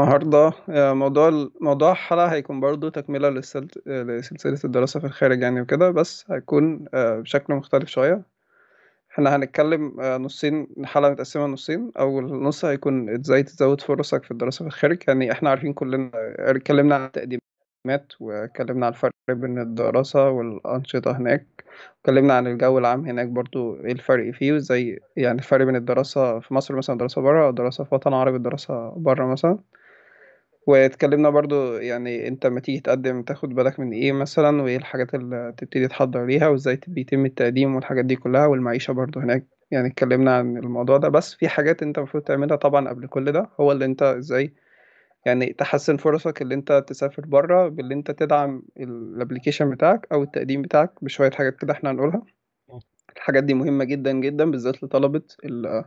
النهاردة آه، موضوع موضوع الحلقة هيكون برضو تكملة لسلسلة الدراسة في الخارج يعني وكده بس هيكون آه، بشكل مختلف شوية. إحنا هنتكلم آه، نصين الحلقة متقسمة نصين. أول نص هيكون إزاي تزود فرصك في الدراسة في الخارج. يعني إحنا عارفين كلنا اتكلمنا عن التقديمات واتكلمنا عن الفرق بين الدراسة والأنشطة هناك. اتكلمنا عن الجو العام هناك برضو إيه الفرق فيه وإزاي يعني الفرق بين الدراسة في مصر مثلا الدراسة برا الدراسة في وطن عربي الدراسة برا مثلا. واتكلمنا برضو يعني انت لما تيجي تقدم تاخد بالك من إيه مثلا وايه الحاجات اللي تبتدي تحضر ليها وازاي بيتم التقديم والحاجات دي كلها والمعيشة برضو هناك. يعني اتكلمنا عن الموضوع ده. بس في حاجات انت المفروض تعملها طبعا قبل كل ده هو اللي انت إزاي يعني تحسن فرصك اللي انت تسافر بره باللي انت تدعم الابليكيشن بتاعك أو التقديم بتاعك بشوية حاجات كده إحنا هنقولها. الحاجات دي مهمة جدا جدا بالذات لطلبة ال-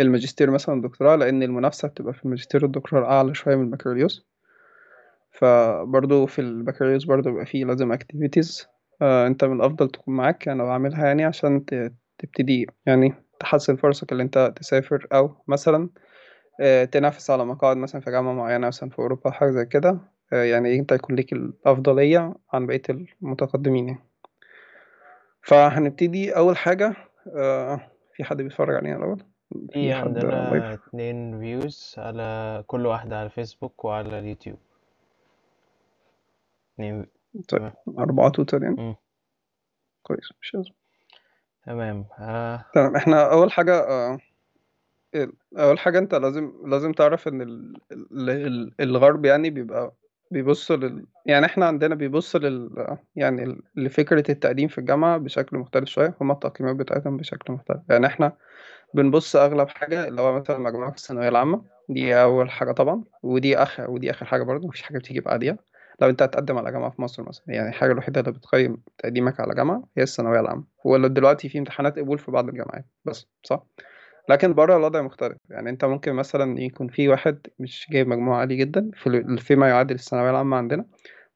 الماجستير مثلا الدكتوراه لأن المنافسة بتبقى في الماجستير والدكتوراه أعلى شوية من البكالوريوس فبرضه في البكالوريوس برضه بيبقى فيه لازم activities. آه انت من الأفضل تكون معاك يعني وعاملها يعني عشان تبتدي يعني تحسن فرصك اللي انت تسافر أو مثلا آه تنافس على مقاعد مثلا في جامعة معينة مثلا في أوروبا أو حاجة زي كده. آه يعني انت يكون ليك الأفضلية عن بقية المتقدمين يعني. فهنبتدي. أول حاجة آه في حد بيتفرج علينا الأول؟ في عندنا اتنين views على كل واحدة على الفيسبوك وعلى اليوتيوب. اتنين. طيب أربعة total يعني. كويس مش لازم. تمام. آه. تمام إحنا أول حاجة آه أول حاجة أنت لازم لازم تعرف إن ال... ال... ال- الغرب يعني بيبقى بيبص لل يعني إحنا عندنا بيبص لل يعني لفكرة التقديم في الجامعة بشكل مختلف شوية هما التقييمات بتاعتهم بشكل مختلف. يعني إحنا بنبص أغلب حاجة اللي هو مثلا مجموعك في الثانوية العامة دي أول حاجة طبعا ودي آخر ودي آخر حاجة برضه مفيش حاجة بتيجي بعديها. لو أنت هتقدم على جامعة في مصر مثلا يعني الحاجة الوحيدة اللي بتقيم تقديمك على جامعة هي الثانوية العامة ولا دلوقتي في امتحانات قبول في بعض الجامعات بس صح؟ لكن بره الوضع مختلف يعني أنت ممكن مثلا يكون في واحد مش جايب مجموع عالي جدا في فيما يعادل الثانوية العامة عندنا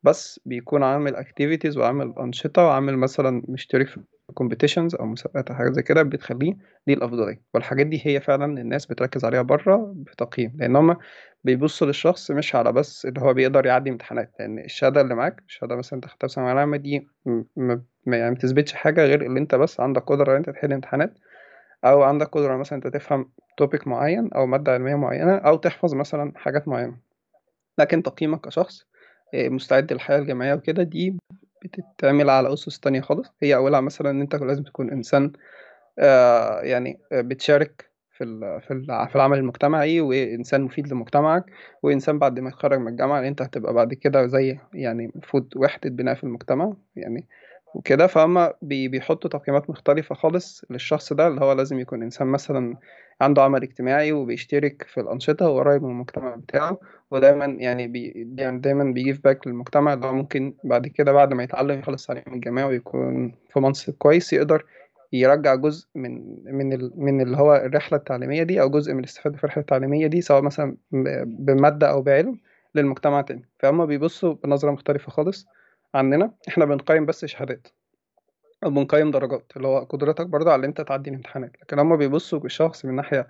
بس بيكون عامل اكتيفيتيز وعامل أنشطة وعامل مثلا مشترك في competitions أو مسابقات أو حاجة زي كده بتخليه دي الأفضلية. والحاجات دي هي فعلا الناس بتركز عليها بره بتقييم لأن هما بيبصوا للشخص مش على بس اللي هو بيقدر يعدي امتحانات لأن الشهادة اللي معاك الشهادة مثلا أنت خدتها في ثانوية عامة دي ما يعني متثبتش حاجة غير اللي أنت بس عندك قدرة إن أنت تحل امتحانات أو عندك قدرة مثلا أنت تفهم topic معين أو مادة علمية معينة أو تحفظ مثلا حاجات معينة. لكن تقييمك كشخص آه، مستعد للحياة الجامعية وكده دي بتتعمل على أسس تانية خالص. هي أولها مثلا إن أنت لازم تكون إنسان آه، يعني آه، بتشارك في في في العمل المجتمعي وإنسان مفيد لمجتمعك وإنسان بعد ما تتخرج من الجامعة أنت هتبقى بعد كده زي يعني المفروض وحدة بناء في المجتمع يعني وكده فهم بي- بيحطوا تقييمات مختلفة خالص للشخص ده اللي هو لازم يكون إنسان مثلا عنده عمل اجتماعي وبيشترك في الأنشطة وقريب من المجتمع بتاعه. ودايما يعني بي يعني دايما بي give back للمجتمع اللي هو ممكن بعد كده بعد ما يتعلم يخلص تعليم الجامعي ويكون في منصب كويس يقدر يرجع جزء من من ال من اللي هو الرحلة التعليمية دي أو جزء من الاستفادة في الرحلة التعليمية دي سواء مثلا بمادة أو بعلم للمجتمع تاني. فهم بيبصوا بنظرة مختلفة خالص. عننا إحنا بنقيم بس شهادات. أو بنقيم درجات اللي هو قدرتك برضه على إن أنت تعدي الامتحانات لكن هم بيبصوا بالشخص من ناحية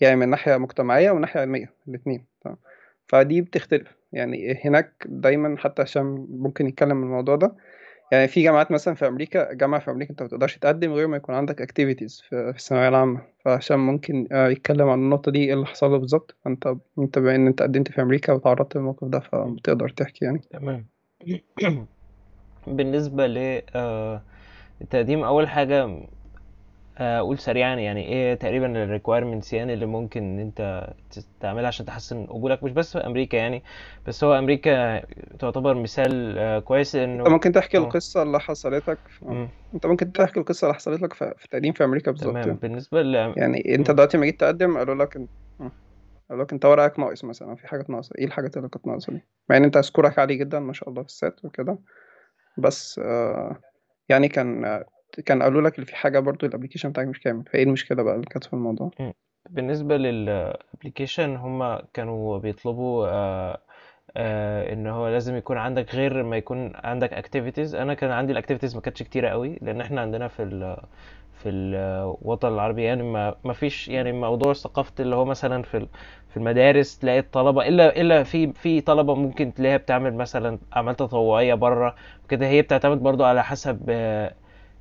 يعني من ناحية مجتمعية ومن ناحية علمية الاتنين. تمام. فدي بتختلف. يعني هناك دايما حتى هشام ممكن يتكلم من الموضوع ده يعني في جامعات مثلا في أمريكا جامعة في أمريكا أنت ما تقدرش تقدم غير ما يكون عندك activities في الثانوية العامة. فهشام ممكن آه، يتكلم عن النقطة دي إيه اللي حصل له بالظبط؟ أنت أنت بما إن أنت قدمت في أمريكا وتعرضت للموقف ده فبتقدر تحكي يعني. تمام. بالنسبة ل آه، أول حاجة آه، أقول سريعا يعني إيه تقريبا ال requirements يعني اللي ممكن إن أنت تعملها عشان تحسن قبولك. مش بس في أمريكا يعني بس هو أمريكا تعتبر مثال آه، كويس أنت إنه ممكن تحكي القصة اللي حصلت لك في... مم، أنت ممكن تحكي القصة اللي حصلت لك في التقديم في أمريكا بالظبط تمام. يعني. بالنسبة ل يعني أنت دلوقتي لما جيت تقدم قالوا لك. آه، قالوا لك أنت ورقك ناقص مثلا في حاجات ناقصة. إيه الحاجات اللي كانت ناقصة دي؟ مع إن أنت سكورك عالي جدا ما شاء الله في ال SAT وكده. بس آه يعني كان كان قالوا لك اللي في حاجة برضو ال application بتاعك مش كامل فإيه المشكلة بقى اللي كانت في الموضوع. بالنسبة لل application هما كانوا بيطلبوا آه، آه، إن هو لازم يكون عندك غير ما يكون عندك activities أنا كان عندي ال activities ما كانتش كتيرة قوي لأن إحنا عندنا في ال في الوطن العربي. يعني ما ما فيش يعني موضوع ثقافة اللي هو مثلا في في المدارس تلاقي الطلبة إلا إلا في في طلبة ممكن تلاقيها بتعمل مثلا أعمال تطوعية بره وكده. هي بتعتمد برضو على حسب آه،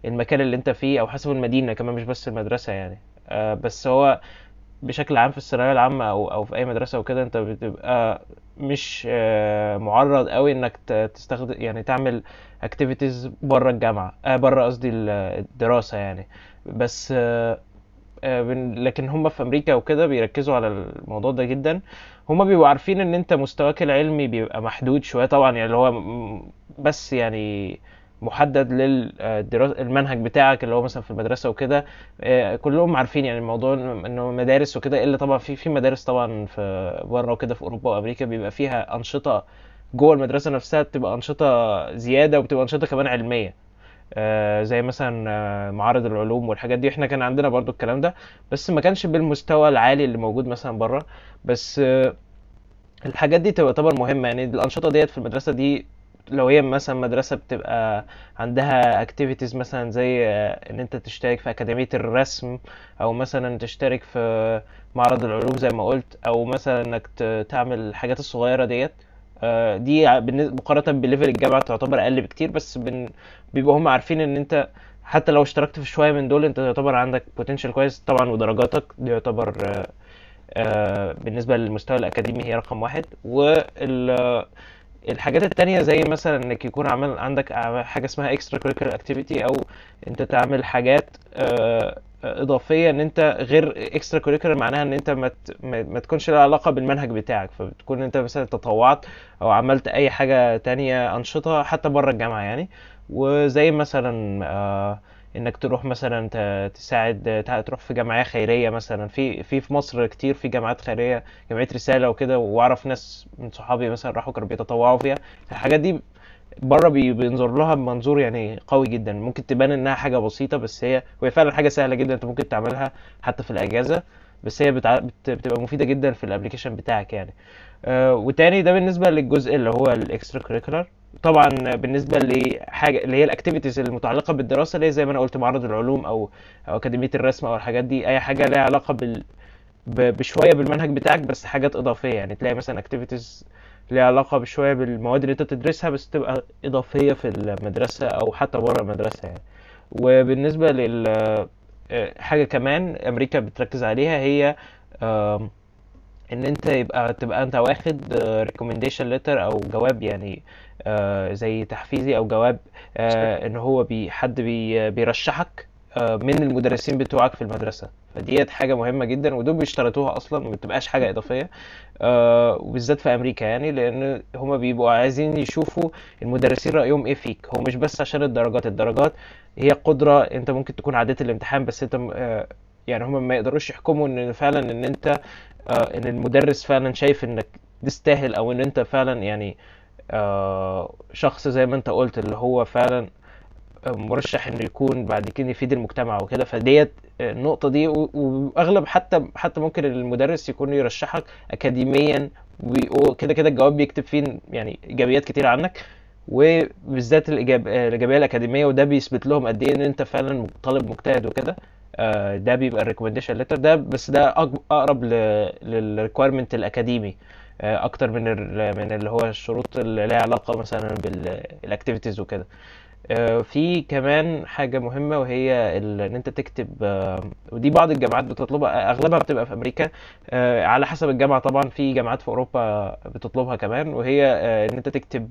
المكان اللي أنت فيه أو حسب المدينة كمان مش بس المدرسة يعني. آه، بس هو بشكل عام في الثانوية العامة أو أو في أي مدرسة وكده أنت بتبقى مش آه، معرض قوي إنك تستخدم يعني تعمل activities بره الجامعة آه بره قصدي ال- الدراسة يعني. بس آه، آه، لكن هم في أمريكا وكده بيركزوا على الموضوع ده جدا. هم بيبقوا عارفين إن أنت مستواك العلمي بيبقى محدود شوية طبعا يعني اللي هو بس يعني محدد للدراسة المنهج بتاعك اللي هو مثلا في المدرسة وكده. آه، كلهم عارفين يعني الموضوع انه مدارس وكده إلا طبعا في في مدارس طبعا في بره وكده في أوروبا وأمريكا بيبقى فيها أنشطة جوه المدرسة نفسها بتبقى أنشطة زيادة وبتبقى أنشطة كمان علمية. آه، زي مثلا آه، معارض العلوم والحاجات دي. إحنا كان عندنا برضو الكلام ده بس ما كانش بالمستوى العالي اللي موجود مثلا بره. بس آه، الحاجات دي تعتبر مهمة. يعني الأنشطة ديت في المدرسة دي لو هي مثلا مدرسة بتبقى عندها activities مثلا زي آه، إن أنت تشترك في أكاديمية الرسم أو مثلا تشترك في معرض العلوم زي ما قلت أو مثلا إنك تعمل الحاجات الصغيرة ديت. آه، دي ع- بالنسبة مقارنة ب level الجامعة تعتبر أقل بكتير بس بن... بيبقوا هم عارفين إن أنت حتى لو اشتركت في شوية من دول أنت تعتبر عندك potential كويس. طبعا ودرجاتك دي يعتبر آه، آه، بالنسبة للمستوى الأكاديمي هي رقم واحد. والحاجات التانية زي مثلا إنك يكون عمل عندك حاجة اسمها extra curricular activity أو أنت تعمل حاجات إضافية إن أنت غير extra curricular معناها إن أنت ما ما تكونش لها علاقة بالمنهج بتاعك. فبتكون أنت مثلا تطوعت أو عملت أي حاجة تانية أنشطة حتى بره الجامعة يعني. وزي مثلا آه، إنك تروح مثلا تساعد تروح في جمعية خيرية مثلا. في في في مصر كتير في جمعيات خيرية جمعية رسالة وكده. وأعرف ناس من صحابي مثلا راحوا كانوا بيتطوعوا فيها. الحاجات دي بره بي- بينظر لها بمنظور يعني قوي جدا. ممكن تبان إنها حاجة بسيطة بس هي وهي فعلا حاجة سهلة جدا أنت ممكن تعملها حتى في الأجازة. بس هي بتع... بت... بتبقى مفيدة جدا في ال application بتاعك يعني. آه، وتاني ده بالنسبة للجزء اللي هو ال extracurricular طبعا بالنسبة لحاجة اللي هي ال activities المتعلقة بالدراسة اللي هي زي ما أنا قلت معرض العلوم أو أو أكاديمية الرسم أو الحاجات دي أي حاجة لها علاقة بال... ب- بشوية بالمنهج بتاعك بس حاجات إضافية. يعني تلاقي مثلا activities ليها علاقة بشوية بالمواد اللي انت تدرسها بس تبقى إضافية في المدرسة أو حتى بره المدرسة يعني. وبالنسبة لل آه، حاجة كمان أمريكا بتركز عليها هي إن انت يبقى تبقى انت واخد recommendation letter أو جواب يعني آه، زي تحفيزي أو جواب آه، إن هو بي حد بي بيرشحك آه، من المدرسين بتوعك في المدرسة. فديت حاجة مهمة جدا ودول بيشترطوها أصلا ما بتبقاش حاجة إضافية. آه، وبالذات في أمريكا يعني لأن هما بيبقوا عايزين يشوفوا المدرسين رأيهم إيه فيك. هو مش بس عشان الدرجات الدرجات هي قدرة أنت ممكن تكون عديت الامتحان بس أنت آه، يعني هما ما يقدروش يحكموا إن فعلا إن أنت آه، إن المدرس فعلا شايف إنك تستاهل أو إن أنت فعلا يعني آه، شخص زي ما أنت قلت اللي هو فعلا مرشح إنه يكون بعد كده يفيد المجتمع وكده. فديت النقطة دي و- وأغلب حتى حتى ممكن المدرس يكون يرشحك اكاديميا وكده كده الجواب بيكتب فيه يعني إيجابيات كتير عنك وبالذات الإيجاب... الإيجابية الأكاديمية وده بيثبت لهم قد إيه إن أنت فعلا طالب مجتهد وكده. آه، ده بيبقى ال recommendation letter ده بس ده أقرب لل requirement الأكاديمي. آه، أكتر من. من اللي هو الشروط اللي لها علاقة مثلا بال activities وكده. آه، في كمان حاجة مهمة وهي إن أنت تكتب آه، ودي بعض الجامعات بتطلبها أغلبها بتبقى في أمريكا آه، على حسب الجامعة طبعا في جامعات في أوروبا بتطلبها كمان وهي آه، إن أنت تكتب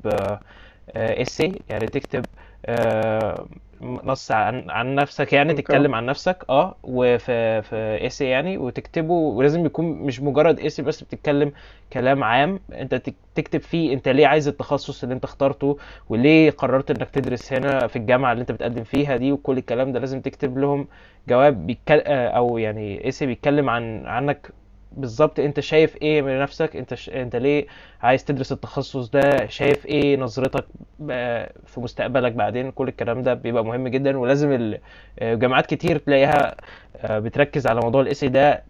essay يعني تكتب آه، نص عن عن نفسك يعني تتكلم عن نفسك آه وفي في اسي يعني وتكتبه ولازم يكون مش مجرد اسي بس بتتكلم كلام عام انت تك- تكتب فيه انت ليه عايز التخصص اللي انت اخترته وليه قررت انك تدرس هنا في الجامعة اللي انت بتقدم فيها دي وكل الكلام ده لازم تكتب لهم جواب بيتكلم أو يعني اسي بيتكلم عن عنك بالظبط انت شايف إيه من نفسك؟ انت ش... انت ليه عايز تدرس التخصص ده؟ شايف إيه نظرتك في مستقبلك بعدين؟ كل الكلام ده بيبقى مهم جدا ولازم ال- جامعات كتير تلاقيها آه، بتركز على موضوع الاسي ده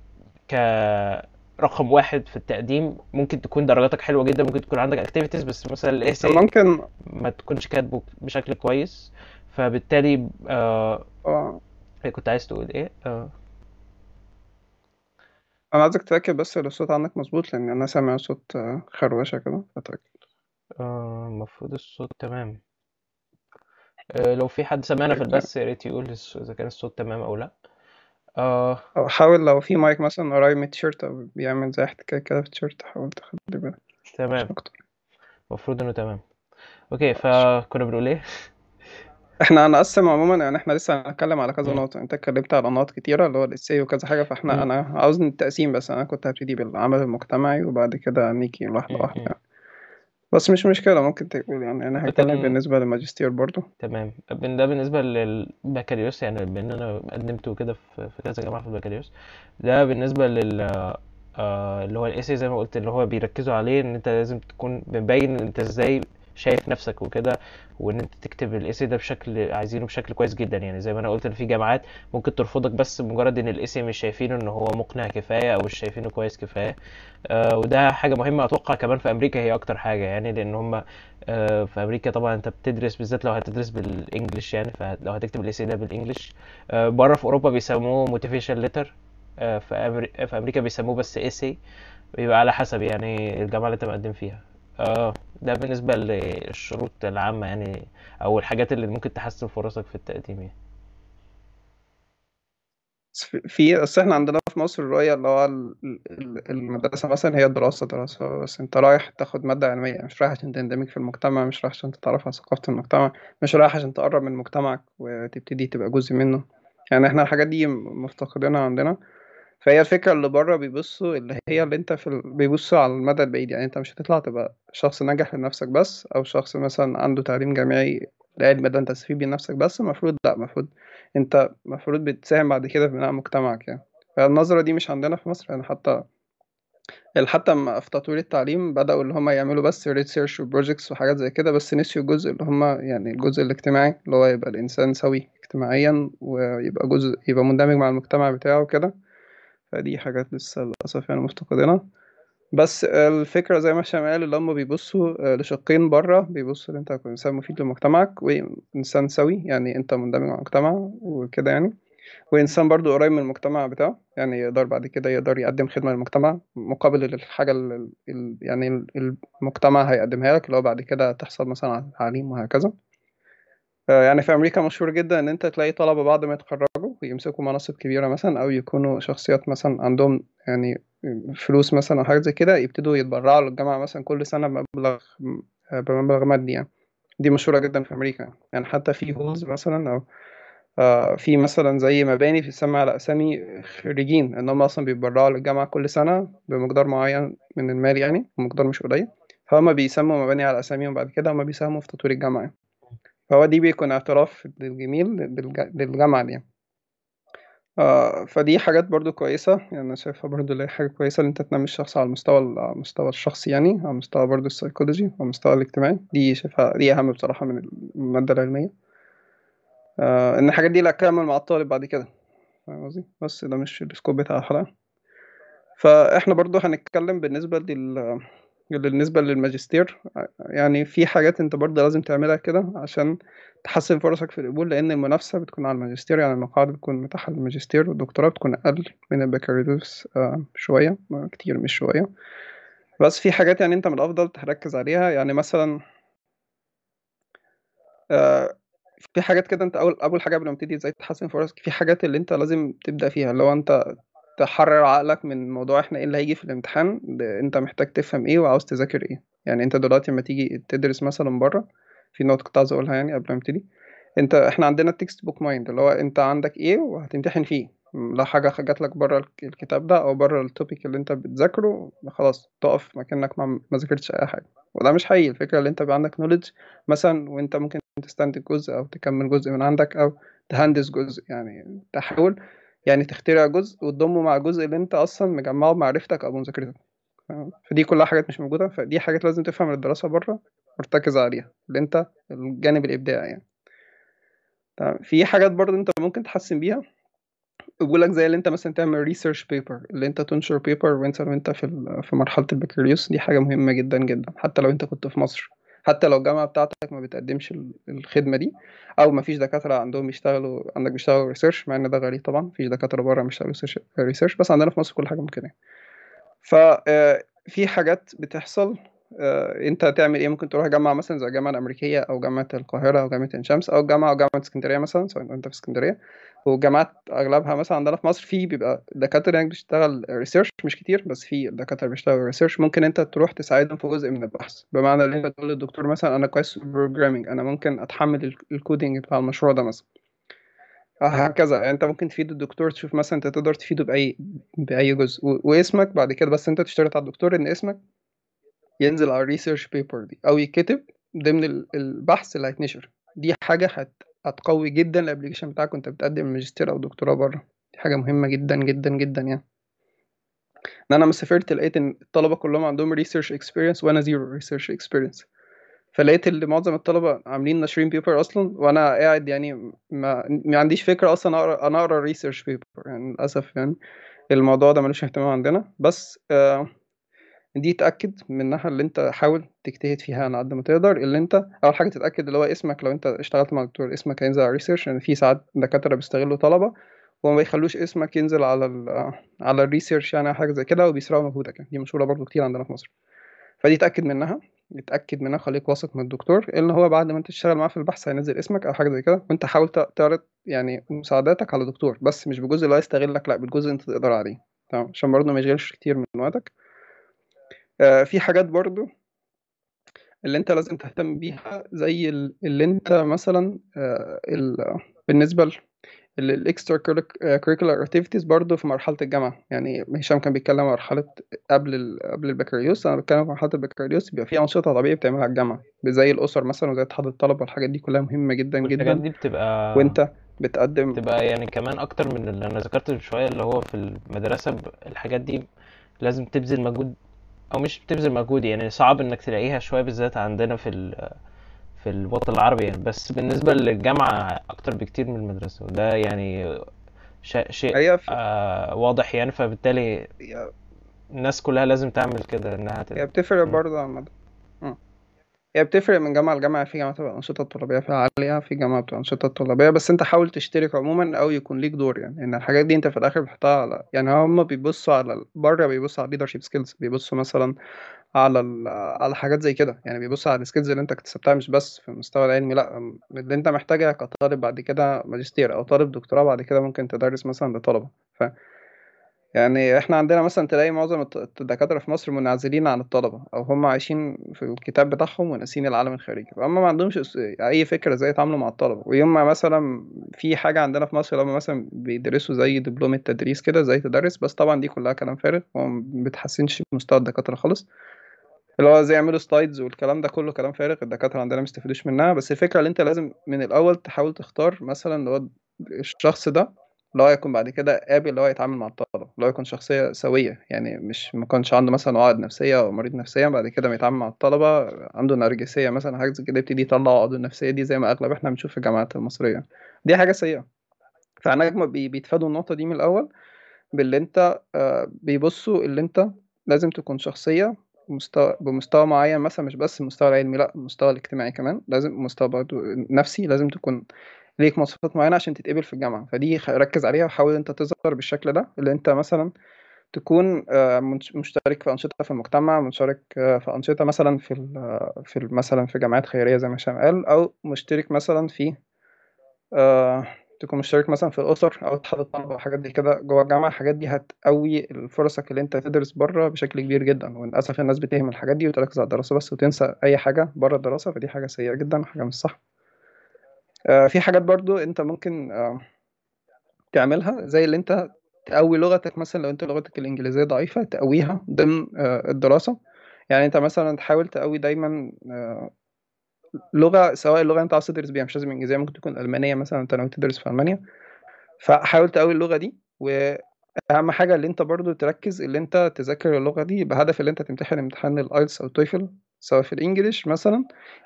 كرقم واحد في التقديم. ممكن تكون درجاتك حلوة جدا ممكن تكون عندك اكتيفيتيز بس مثلا الاسي ممكن ما تكونش كاتبه بشكل كويس. فبالتالي آه آه. كنت عايز تقول إيه؟ آه. أنا عايزك تتاكد بس لو الصوت عندك مظبوط لأن أنا سامع صوت آه، خروشة كده فتاكد آه، المفروض الصوت تمام. آه، لو في حد سمعنا في البث يا ريت يقول الص- إذا كان الصوت تمام أو لأ. آه. أو حاول لو في مايك مثلا قريب من التيشيرت أو بيعمل زي احتكاك كده في التيشيرت حاول تخلي بالك مش تمام أكتر. المفروض إنه تمام. ماشي. فكنا بنقول إيه؟ إحنا هنقسم عموما يعني إحنا لسه هنتكلم على كذا. نقطة انت اتكلمت على نقط كتيرة اللي هو الاساي وكذا حاجة فاحنا مم. أنا عاوز التقسيم بس أنا كنت هبتدي بالعمل المجتمعي وبعد كده نيجي واحدة. واحدة. يعني بس مش مشكلة ممكن تقول يعني أنا هتكلم عامة بالنسبة للماجستير برضو تمام ده بالنسبة للبكالوريوس يعني بان أنا قدمت كده في في كذا جامعة في البكالوريوس ده بالنسبة لل آه، اللي هو الايسي زي ما قلت اللي هو بيركزوا عليه ان انت لازم تكون مبين انت إزاي شايف نفسك وكده وإن أنت تكتب الايسي ده بشكل عايزينه بشكل كويس جدا. يعني زي ما أنا قلت إن في جامعات ممكن ترفضك بس مجرد إن الايسي مش شايفينه إن هو مقنع كفاية أو مش شايفينه كويس كفاية. آه، وده حاجة مهمة أتوقع كمان في أمريكا هي أكتر حاجة. يعني لأن هم آه، في أمريكا طبعا أنت بتدرس بالذات لو هتدرس بال English يعني فلو هتكتب ال essay ده بال English آه، بره في أوروبا بيسموه motivation letter في أمريكا بيسموه بس essay بيبقى على حسب يعني الجامعة اللي أنت مقدم فيها. آه. ده بالنسبة للشروط العامة يعني أو الحاجات اللي ممكن تحسن فرصك في التقديم يعني. في بس إحنا عندنا في مصر الرؤية اللي هو ال- ال- المدرسة مثلا هي دراسة دراسة بس أنت رايح تاخد مادة علمية مش رايح عشان تندمج في المجتمع مش رايح عشان تتعرف على ثقافة المجتمع مش رايح عشان تقرب من مجتمعك وتبتدي تبقى جزء منه. يعني إحنا الحاجات دي مفتقدينها عندنا. فهي الفكرة اللي بره بيبصوا اللي هي اللي أنت في ال... بيبصوا على المدى البعيد. يعني أنت مش هتطلع تبقى شخص ناجح لنفسك بس أو شخص مثلا عنده تعليم جامعي لعلم ده أنت تستفيد بيه لنفسك بس المفروض لأ المفروض أنت المفروض بتساهم بعد كده في بناء مجتمعك يعني. فالنظرة دي مش عندنا في مصر. يعني حتى حتى في تطوير التعليم بدأوا اللي هم يعملوا بس research و projects وحاجات زي كده بس نسيوا الجزء اللي هم يعني الجزء الاجتماعي اللي هو يبقى الإنسان سوي اجتماعيا ويبقى جزء يبقى مندمج مع المجتمع بتاعه كده فدي حاجات لسه للأسف يعني مفتقدينها. بس الفكرة زي ما هشام قال اللي هم بيبصوا لشقين بره بيبصوا ان انت تكون إنسان مفيد لمجتمعك وإنسان سوي يعني انت مندمج مع المجتمع وكده يعني. وإنسان برضو قريب من المجتمع بتاعه يعني يقدر بعد كده يقدر يقدم خدمة للمجتمع مقابل الحاجة اللي يعني المجتمع هيقدمها لك اللي هو بعد كده تحصل مثلا على التعليم وهكذا. يعني في أمريكا مشهور جدا إن أنت تلاقي طلبة بعد ما يتخرجوا ويمسكوا مناصب كبيرة مثلا أو يكونوا شخصيات مثلا عندهم يعني فلوس مثلا أو حاجات زي كده يبتدوا يتبرعوا للجامعة مثلا كل سنة بمبلغ بمبلغ مادي يعني. دي مشهورة جدا في أمريكا. يعني حتى في هولز مثلا أو آه في مثلا زي مباني بتسمى على أسامي خريجين إن هم أصلا بيتبرعوا للجامعة كل سنة بمقدار معين من المال يعني مقدار مش قليل. فهم بيسموا مباني على أساميهم بعد كده هم بيساهموا في تطوير الجامعة فهو دي بيكون اعتراف جميل للجامعة دي. آه فدي حاجات برضو كويسة. يعني أنا شايفها برضو اللي حاجة كويسة إن أنت تنمي الشخص على المستوى على المستوى الشخصي يعني على المستوى برضو السيكولوجي على المستوى الاجتماعي. دي شايفها دي أهم بصراحة من المادة العلمية. آه إن الحاجات دي لا تكمل مع الطالب بعد كده. فاهم قصدي؟ بس ده مش السكوب بتاع الحلقة. فإحنا برضو هنتكلم بالنسبة لل بالنسبة للماجستير يعني في حاجات انت برضه لازم تعملها كده عشان تحسن فرصك في القبول لأن المنافسة بتكون على الماجستير يعني المقاعد بتكون متاحة للماجستير والدكتوراه بتكون أقل من البكالوريوس آه شوية كتير مش شوية. بس في حاجات يعني انت من الأفضل تركز عليها يعني مثلا آه في حاجات كده انت أول أول حاجة قبل ما تبتدي إزاي تحسن فرصك في حاجات اللي انت لازم تبدأ فيها هو انت تحرر عقلك من موضوع إحنا إيه اللي هيجي في الامتحان أنت محتاج تفهم إيه وعاوز تذاكر إيه. يعني أنت دلوقتي لما تيجي تدرس مثلا بره في نقطة كنت عاوز أقولها يعني قبل ما ابتدي أنت إحنا عندنا ال textbook mind اللي هو أنت عندك إيه وهتمتحن فيه. لو حاجة جات لك بره الكتاب ده أو بره ال topic اللي أنت بتذاكره خلاص تقف مكانك ما ذاكرتش أي حاجة. وده مش حقيقي. الفكرة اللي أنت يبقى عندك knowledge مثلا وأنت ممكن تستنتج جزء أو تكمل جزء من عندك أو تهندس جزء يعني تحاول يعني تخترع جزء وتضمه مع الجزء اللي انت أصلا مجمعه بمعرفتك أو مذاكرتك فدي كلها حاجات مش موجودة فدي حاجات لازم تفهم الدراسة بره مرتكز عليها اللي انت الجانب الإبداعي يعني. تمام؟ في حاجات برضه انت ممكن تحسن بيها. قبولك زي اللي انت مثلا تعمل research paper اللي انت تنشر paper وانت وانت في في مرحلة البكالوريوس دي حاجة مهمة جدا جدا حتى لو انت كنت في مصر. حتى لو الجامعة بتاعتك ما بتقدمش ال- الخدمة دي أو ما فيش دكاترة عندهم بيشتغلوا عندك بيشتغلوا research مع إن ده غريب طبعا مفيش دكاترة بره بيشتغلوا research بس عندنا في مصر كل حاجة ممكنة. ففي حاجات بتحصل آه، انت هتعمل إيه؟ ممكن تروح جامعة مثلا زي الجامعة الأمريكية أو جامعة القاهرة أو جامعة عين شمس أو جامعة أو جامعة اسكندرية مثلا سواء أنت في اسكندرية. والجامعات أغلبها مثلا عندنا في مصر في بيبقى دكاترة يعني بتشتغل research مش كتير بس في دكاترة بيشتغلوا research ممكن انت تروح تساعدهم في جزء من البحث. بمعنى ان انت تقول للدكتور مثلا أنا كويس في ال programming أنا ممكن أتحمل ال- ال coding بتاع المشروع ده مثلا. هكذا. يعني انت ممكن تفيد الدكتور تشوف مثلا انت تقدر تفيده بأي بأي جزء. واسمك بعد كده بس انت تشترط على الدكتور إن اسمك ينزل على ال research paper دي أو يتكتب ضمن ال- البحث اللي هيتنشر. دي حاجة هت... هتقوي جدا ال application بتاعك وأنت بتقدم ماجستير أو دكتوراه بره. دي حاجة مهمة جدا جدا جدا يعني. إن أنا لما سافرت لقيت إن الطلبة كلهم عندهم research experience وأنا زيرو research experience فلقيت اللي معظم الطلبة عاملين ناشرين paper أصلا وأنا قاعد يعني ما, ما عنديش فكرة أصلا اقرا أنا أقرأ research paper يعني للأسف يعني. الموضوع ده ملوش اهتمام عندنا. بس آه دي تأكد منها اللي انت حاول تجتهد فيها على قد ما تقدر. اللي انت أول حاجة تتأكد اللي هو اسمك لو انت اشتغلت مع دكتور اسمك هينزل على ال research لأن في ساعات دكاترة بيستغلوا طلبة وما بيخلوش اسمك ينزل على ال على ال research يعني حاجة زي كده وبيسرقوا مجهودك. يعني دي مشهورة برضو كتير عندنا في مصر. فدي تأكد منها اتأكد منها خليك واثق من الدكتور. ان هو بعد ما انت تشتغل معاه في البحث هينزل اسمك أو حاجة زي كده وانت حاول تعرض يعني مساعداتك على الدكتور بس مش بجزء اللي هو يستغلك لا بالجزء اللي انت تقدر عليه. تمام؟ عشان برضه ما يشغلش كتير من وقتك. في حاجات برضه اللي انت لازم تهتم بيها زي ال- اللي انت مثلا آه ال- بالنسبة ال extra curricular activities برضه في مرحلة الجامعة. يعني هشام كان بيتكلم مرحلة قبل ال قبل البكالوريوس. أنا بتكلم في مرحلة البكالوريوس بيبقى في أنشطة طبيعي بتعملها الجامعة زي الأسر مثلا وزي اتحاد الطلبة والحاجات دي كلها مهمة جدا جدا. دي بتبقى وانت بتقدم بتبقى يعني كمان أكتر من اللي أنا ذكرت من شوية اللي هو في المدرسة الحاجات دي لازم تبذل مجهود أو مش بتبذل مجهود يعني صعب إنك تلاقيها شوية بالذات عندنا في ال في الوطن العربي يعني بس بالنسبة للجامعة أكتر بكتير من المدرسة وده يعني شيء آه واضح يعني فبالتالي الناس كلها لازم تعمل كده إنها هي. بتفرق. برضه عامة م. هي بتفرق من جامعة لجامعة في جامعة بتبقى الأنشطة الطلابية فيها عالية في جامعة بتبقى الأنشطة الطلابية بس أنت حاول تشترك عموما أو يكون ليك دور يعني إن الحاجات دي أنت في الآخر بتحطها على يعني هما بيبصوا على بره بيبصوا على leadership skills بيبصوا مثلا على ال... على حاجات زي كده يعني بيبصوا على السكيلز اللي أنت اكتسبتها مش بس في المستوى العلمي لأ اللي أنت محتاجها كطالب بعد كده ماجستير أو طالب دكتوراه بعد كده ممكن تدرس مثلا لطلبة ف... يعني إحنا عندنا مثلا تلاقي معظم الدكاترة في مصر منعزلين عن الطلبة أو هم عايشين في الكتاب بتاعهم وناسين العالم الخارجي. فهم ما عندهمش أي فكرة إزاي يتعاملوا مع الطلبة. ويوم ما مثلا في حاجة عندنا في مصر لما مثلا بيدرسوا زي دبلوم التدريس كده إزاي تدرس. بس طبعا دي كلها كلام فارغ وما بتحسنش مستوى الدكاترة خالص. اللي هو إزاي يعملوا سلايدز والكلام ده كله كلام فارغ الدكاترة عندنا ما بيستفيدوش منها. بس الفكرة اللي أنت لازم من الأول تحاول تختار مثلا اللي هو الشخص ده اللي هو يكون بعد كده قابل اللي هو يتعامل مع الطلبة اللي هو يكون شخصية سوية. يعني مش ما يكونش عنده مثلا عقد نفسية أو مريض نفسيا بعد كده ما يتعامل مع الطلبة عنده نرجسية مثلا حاجة زي كده يبتدي يطلع عقده النفسية دي زي ما أغلب إحنا بنشوف في الجامعات المصرية. دي حاجة سيئة. فأنا بي- بيتفادوا النقطة دي من الأول باللي أنت آه، بيبصوا اللي أنت لازم تكون شخصية مستوى بمستوى معين مثلا مش بس المستوى العلمي لأ المستوى الاجتماعي كمان. لازم مستوى برضه نفسي لازم تكون ليك مواصفات معينة عشان تتقبل في الجامعة. فدي ركز عليها وحاول انت تظهر بالشكل ده اللي انت مثلا تكون آه، مشترك في أنشطة في المجتمع مشترك آه، في أنشطة مثلا في في مثلا في جامعات خيرية زي ما هشام قال أو مشترك مثلا في آه، تكون مشترك مثلا في الأسر أو اتحاد الطلبة وحاجات دي كده جوه الجامعة. الحاجات دي هتقوي فرصك اللي انت تدرس بره بشكل كبير جدا. وللأسف الناس بتهمل الحاجات دي وتركز على الدراسة بس وتنسى أي حاجة بره الدراسة. فدي حاجة سيئة جدا وحاجة مش صح. في حاجات برضو انت ممكن آه، تعملها زي اللي انت تقوي لغتك مثلا لو انت لغتك الإنجليزية ضعيفة تقويها ضمن آه، الدراسة. يعني انت مثلا تحاول تقوي دايما آه، لغة سواء اللغة انت عاوز تدرس بيها مش لازم إنجليزية ممكن تكون ألمانية مثلا انت ناوي تدرس في ألمانيا. فحاول تقوي اللغة دي وأهم حاجة اللي انت برضو تركز اللي انت تذاكر اللغة دي بهدف اللي انت تمتحن امتحان ال IELTS أو ال TOEFL سواء في ال English مثلا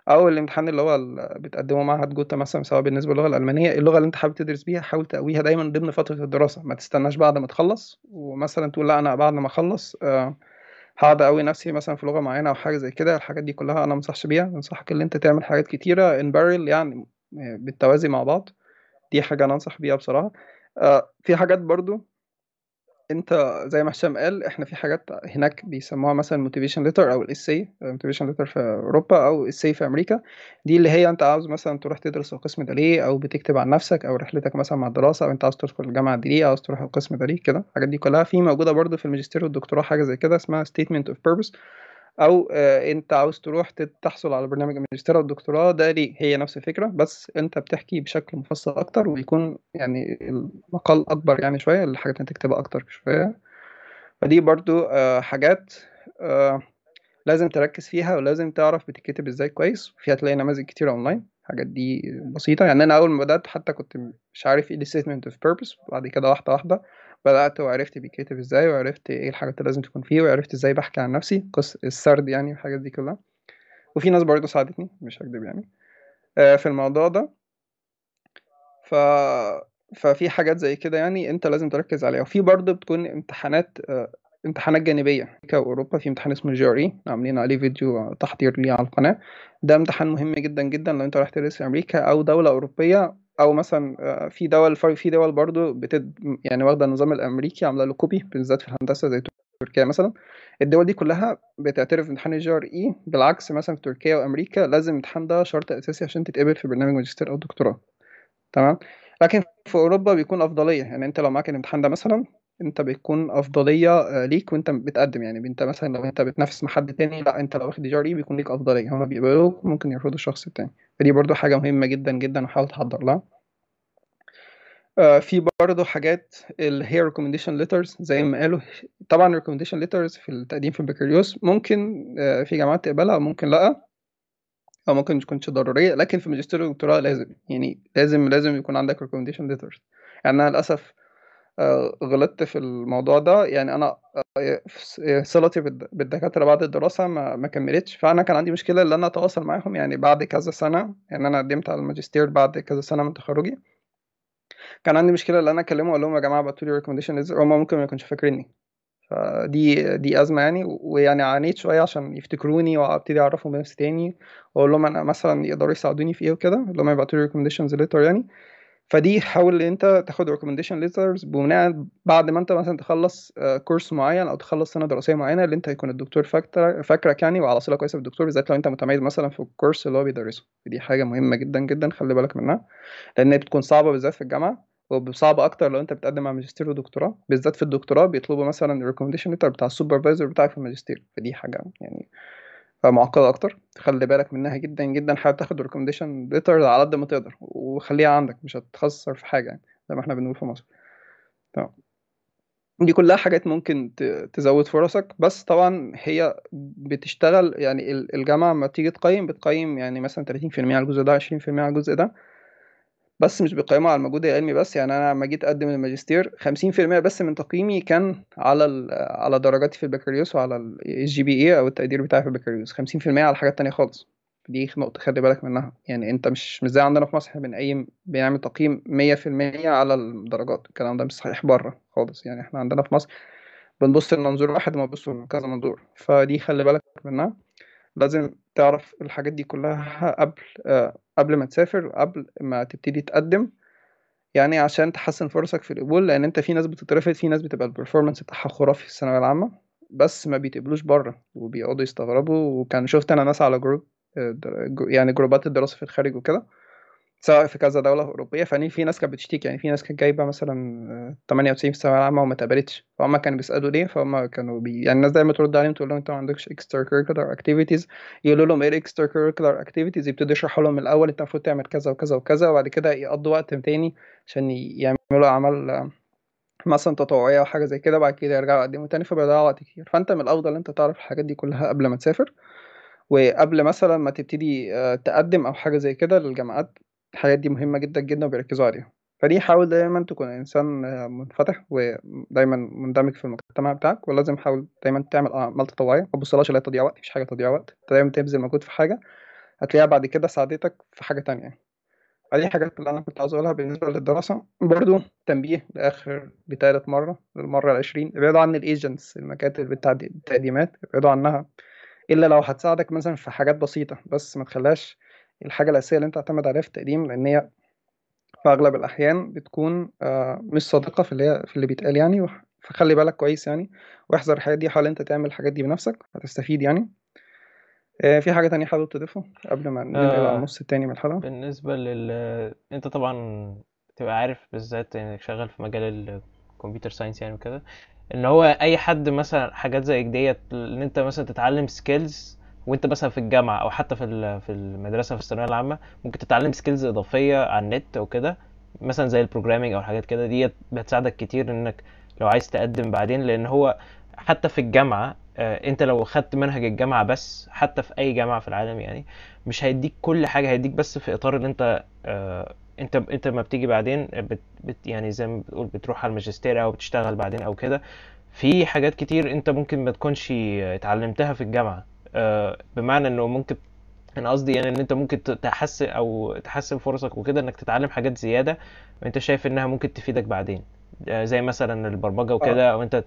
أو الامتحان اللي هو بتقدمه معهد جوتا مثلا سواء بالنسبة للغة الألمانية اللغة اللي أنت حابب تدرس بيها حاول تقويها دايما ضمن فترة الدراسة. ما تستناش بعد ما تخلص ومثلا تقول لا أنا بعد ما أخلص آه، هقعد أقوي نفسي مثلا في لغة معينة أو حاجة زي كده. الحاجات دي كلها أنا منصحش بيها. أنصحك إن أنت تعمل حاجات كتيرة in parallel يعني بالتوازي مع بعض. دي حاجة أنا أنصح بيها بصراحة. آه، في حاجات برضو انت زي ما هشام قال إحنا في حاجات هناك بيسموها مثلا motivation letter أو ال essay motivation letter في أوروبا أو essay في أمريكا. دي اللي هي أنت عاوز مثلا تروح تدرس القسم ده ليه؟ أو بتكتب عن نفسك أو رحلتك مثلا مع الدراسة أو أنت عاوز تدخل الجامعة دي ليه؟ عاوز تروح القسم ده ليه؟ كده. الحاجات دي كلها في موجودة برضو في الماجستير والدكتوراه حاجة زي كده اسمها statement of purpose. أو آه، أنت عاوز تروح تحصل على برنامج الماجستير والدكتوراه ده ليه هي نفس الفكرة بس أنت بتحكي بشكل مفصل أكتر ويكون يعني المقال أكبر يعني شوية الحاجات اللي تكتبها أكتر شوية. فدي برضو آه، حاجات آه، لازم تركز فيها ولازم تعرف بتتكتب إزاي كويس فيها تلاقي نماذج كتير أونلاين الحاجات دي بسيطة. يعني أنا أول ما بدأت حتى كنت مش عارف إيه statement of purpose بعد كده واحدة واحدة بدأت وعرفت بيتكتب إزاي وعرفت إيه الحاجات اللي لازم تكون فيه وعرفت إزاي بحكي عن نفسي قص السرد يعني والحاجات دي كلها. وفي ناس برضه ساعدتني مش هكدب يعني. آه، في الموضوع ده. ف ففي حاجات زي كده يعني أنت لازم تركز عليها. وفي برضه بتكون امتحانات آه، امتحانات جانبية. أمريكا واوروبا في امتحان اسمه G عاملين عليه فيديو تحضير ليه على القناة. ده امتحان مهم جدا جدا لو أنت رايح تدرس في أمريكا أو دولة أوروبية أو مثلا آه، في دول في دول برضو بتد يعني واخدة النظام الأمريكي عاملة له copy بالذات في الهندسة زي تركيا مثلا. الدول دي كلها بتعترف بامتحان ال GRE بالعكس مثلا في تركيا وأمريكا لازم الامتحان ده شرط أساسي عشان تتقبل في برنامج ماجستير أو دكتوراه. تمام؟ لكن في أوروبا بيكون أفضلية يعني أنت لو معاك الامتحان ده مثلا أنت بيكون أفضلية آه، ليك وأنت بتقدم. يعني أنت مثلا لو أنت بتنافس مع حد تاني لأ أنت لو واخد GRE بيكون ليك أفضلية. هما بيقبلوك ممكن يرفضوا الشخص التاني. فدي برضو حاجة مهمة جدا جدا وحاول تحضر لها. آه، في برضه حاجات اللي هي recommendation letters زي ما قالوا. طبعا recommendation letters في التقديم في البكالوريوس ممكن آه، في جامعات تقبلها أو ممكن لأ أو ممكن تكونش ضرورية لكن في الماجستير والدكتوراه لازم يعني لازم لازم يكون عندك recommendation letters. يعني أنا للأسف غلطت في الموضوع ده. يعني أنا صلتي بالدكاترة بعد الدراسة ما, كملتش. فأنا كان عندي مشكلة إن أنا أتواصل معاهم يعني بعد كذا سنة. يعني أنا قدمت على الماجستير بعد كذا سنة من تخرجي. كان عندي مشكلة إن أنا أكلمهم أقول لهم يا جماعة ابعتوا لي recommendation هم ممكن ما يكونش فاكريني. فدي دي أزمة يعني. ويعني عانيت شوية عشان يفتكروني وأبتدي أعرفهم بنفسي تاني. وأقول لهم أنا مثلا يقدروا يساعدوني في إيه وكده. اللي هم يبعتوا لي recommendations letter يعني. فدي حاول إن أنت تاخد recommendation letters بناء بعد ما أنت مثلا تخلص course آه، معين أو تخلص سنة دراسية معينة اللي أنت يكون الدكتور فاكرك يعني وعلى صلة كويسة بالدكتور بالذات لو أنت متميز مثلا في ال course اللي هو بيدرسه. دي حاجة مهمة جدا جدا خلي بالك منها لأن بتكون صعبة بالذات في الجامعة وصعب أكتر لو أنت بتقدم على ماجستير ودكتوراه. بالذات في الدكتوراه بيطلبوا مثلا ال recommendation letter بتاع ال supervisor بتاعك في الماجستير. فدي حاجة يعني معقدة أكتر. خلي بالك منها جدا جدا. حاول تاخد recommendation letter على قد ما تقدر وخليها عندك مش هتخسر في حاجة يعني زي ما إحنا بنقول في مصر. دي كلها حاجات ممكن تزود فرصك. بس طبعا هي بتشتغل يعني الجامعة لما تيجي تقيم بتقيم يعني مثلا 30% على الجزء ده 20% على الجزء ده. بس مش بيقيموا على المجهود العلمي بس يعني أنا لما جيت أقدم الماجستير 50% بس من تقييمي كان على على درجاتي في البكالوريوس وعلى ال GPA أو التقدير بتاعي في البكالوريوس. 50% على حاجات تانية خالص. دي نقطة خلي بالك منها. يعني أنت مش مش زي عندنا في مصر إحنا بنقيم بنعمل تقييم 100% على الدرجات. الكلام ده مش صحيح بره خالص. يعني إحنا عندنا في مصر بنبص لمنظور واحد وما بنبص لكذا منظور. فدي خلي بالك منها. لازم تعرف الحاجات دي كلها قبل آه، قبل ما تسافر وقبل ما تبتدي تقدم. يعني عشان تحسن فرصك في القبول لأن أنت في ناس بتترفض في ناس بتبقى ال performance بتاعها خرافي في الثانوية العامة بس ما بيتقبلوش بره وبيقعدوا يستغربوا. وكان شفت أنا ناس على group آه، يعني جروبات الدراسة في الخارج وكده. سواء في كذا دولة أوروبية فأني في ناس كانت بتشتكي يعني في ناس كانت جايبة مثلا 98 في الثانوية العامة وما اتقبلتش. فهم كانوا بيسألوا ليه؟ فهم كانوا بي... يعني الناس دايما ترد عليهم تقول لهم انت ما عندكش extra curricular activities. يقولوا لهم إيه extra curricular activities يبتدوا يشرحوا لهم من الأول أنت المفروض تعمل كذا وكذا وكذا وبعد كده يقضوا وقت تاني عشان يعملوا أعمال مثلا تطوعية أو حاجة زي كده بعد كده يرجعوا يقدموا تاني فبيضيعوا وقت كتير. فأنت من الأفضل أنت تعرف الحاجات دي كلها قبل ما تسافر. وقبل مثلا ما تبتدي آه، تقدم أو حاجة زي كده للجامعات الحاجات دي مهمة جدا جدا وبيركزوا عليها. فدي حاول دايما تكون إنسان منفتح ودايما مندمج في المجتمع بتاعك ولازم حاول دايما تعمل أعمال تطوعية ما تبصلهاش اللي هي وقت مفيش حاجة تضييع وقت. أنت دايما تبذل مجهود في حاجة هتلاقيها بعد كده ساعدتك في حاجة تانية. دي حاجات اللي أنا كنت عاوز أقولها بالنسبة للدراسة برضو تنبيه لآخر لتالت مرة للمره العشرين. ابعدوا عن الايجنتس المكاتب بتاع التقديمات ابعدوا عنها إلا لو هتساعدك مثلا في حاجات بسيطة. بس ما تخليهاش الحاجة الأساسية اللي أنت تعتمد عليها في التقديم لأن هي في أغلب الأحيان بتكون آه، مش صادقه في اللي هي في اللي بيتقال يعني فخلي بالك كويس يعني واحذر الحاجات دي حاول أنت تعمل الحاجات دي بنفسك هتستفيد يعني. آه، في حاجة تانية حابب تضيفها قبل ما ننقل على آه النص التاني من الحلقة؟ بالنسبة لل أنت طبعا تبقى عارف بالذات إنك شغال في مجال ال computer science يعني وكده إن هو أي حد مثلا حاجات زي ديت إن أنت مثلا تتعلم skills وانت مثلا في الجامعة أو حتى في في المدرسة في الثانوية العامة ممكن تتعلم skills إضافية على النت أو كده مثلا زي ال programming أو حاجات كده ديت بتساعدك كتير إنك لو عايز تقدم بعدين لأن هو حتى في الجامعة آه، أنت لو خدت منهج الجامعة بس حتى في أي جامعة في العالم يعني مش هيديك كل حاجة هيديك بس في إطار اللي أنت آه، أنت أنت لما بتيجي بعدين بت بت يعني زي ما بتقول بتروح على الماجستير أو بتشتغل بعدين أو كده في حاجات كتير أنت ممكن ما تكونش اتعلمتها في الجامعة. آه، بمعنى إنه ممكن أنا قصدي يعني إن أنت ممكن تحسن أو تحسن فرصك وكده إنك تتعلم حاجات زيادة وانت شايف إنها ممكن تفيدك بعدين. آه، زي مثلا البرمجة آه. وكده أو أنت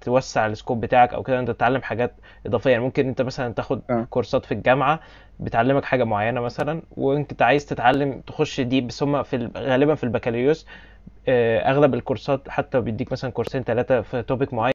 توسع ال scope بتاعك أو كده أنت تتعلم حاجات إضافية. يعني ممكن أنت مثلا تاخد كورسات في الجامعة بتعلمك حاجة معينة مثلا وأنت عايز تتعلم تخش دي بس هم في ال- غالبا في البكالوريوس آه، أغلب الكورسات حتى بيديك مثلا كورسين ثلاثة في topic معين.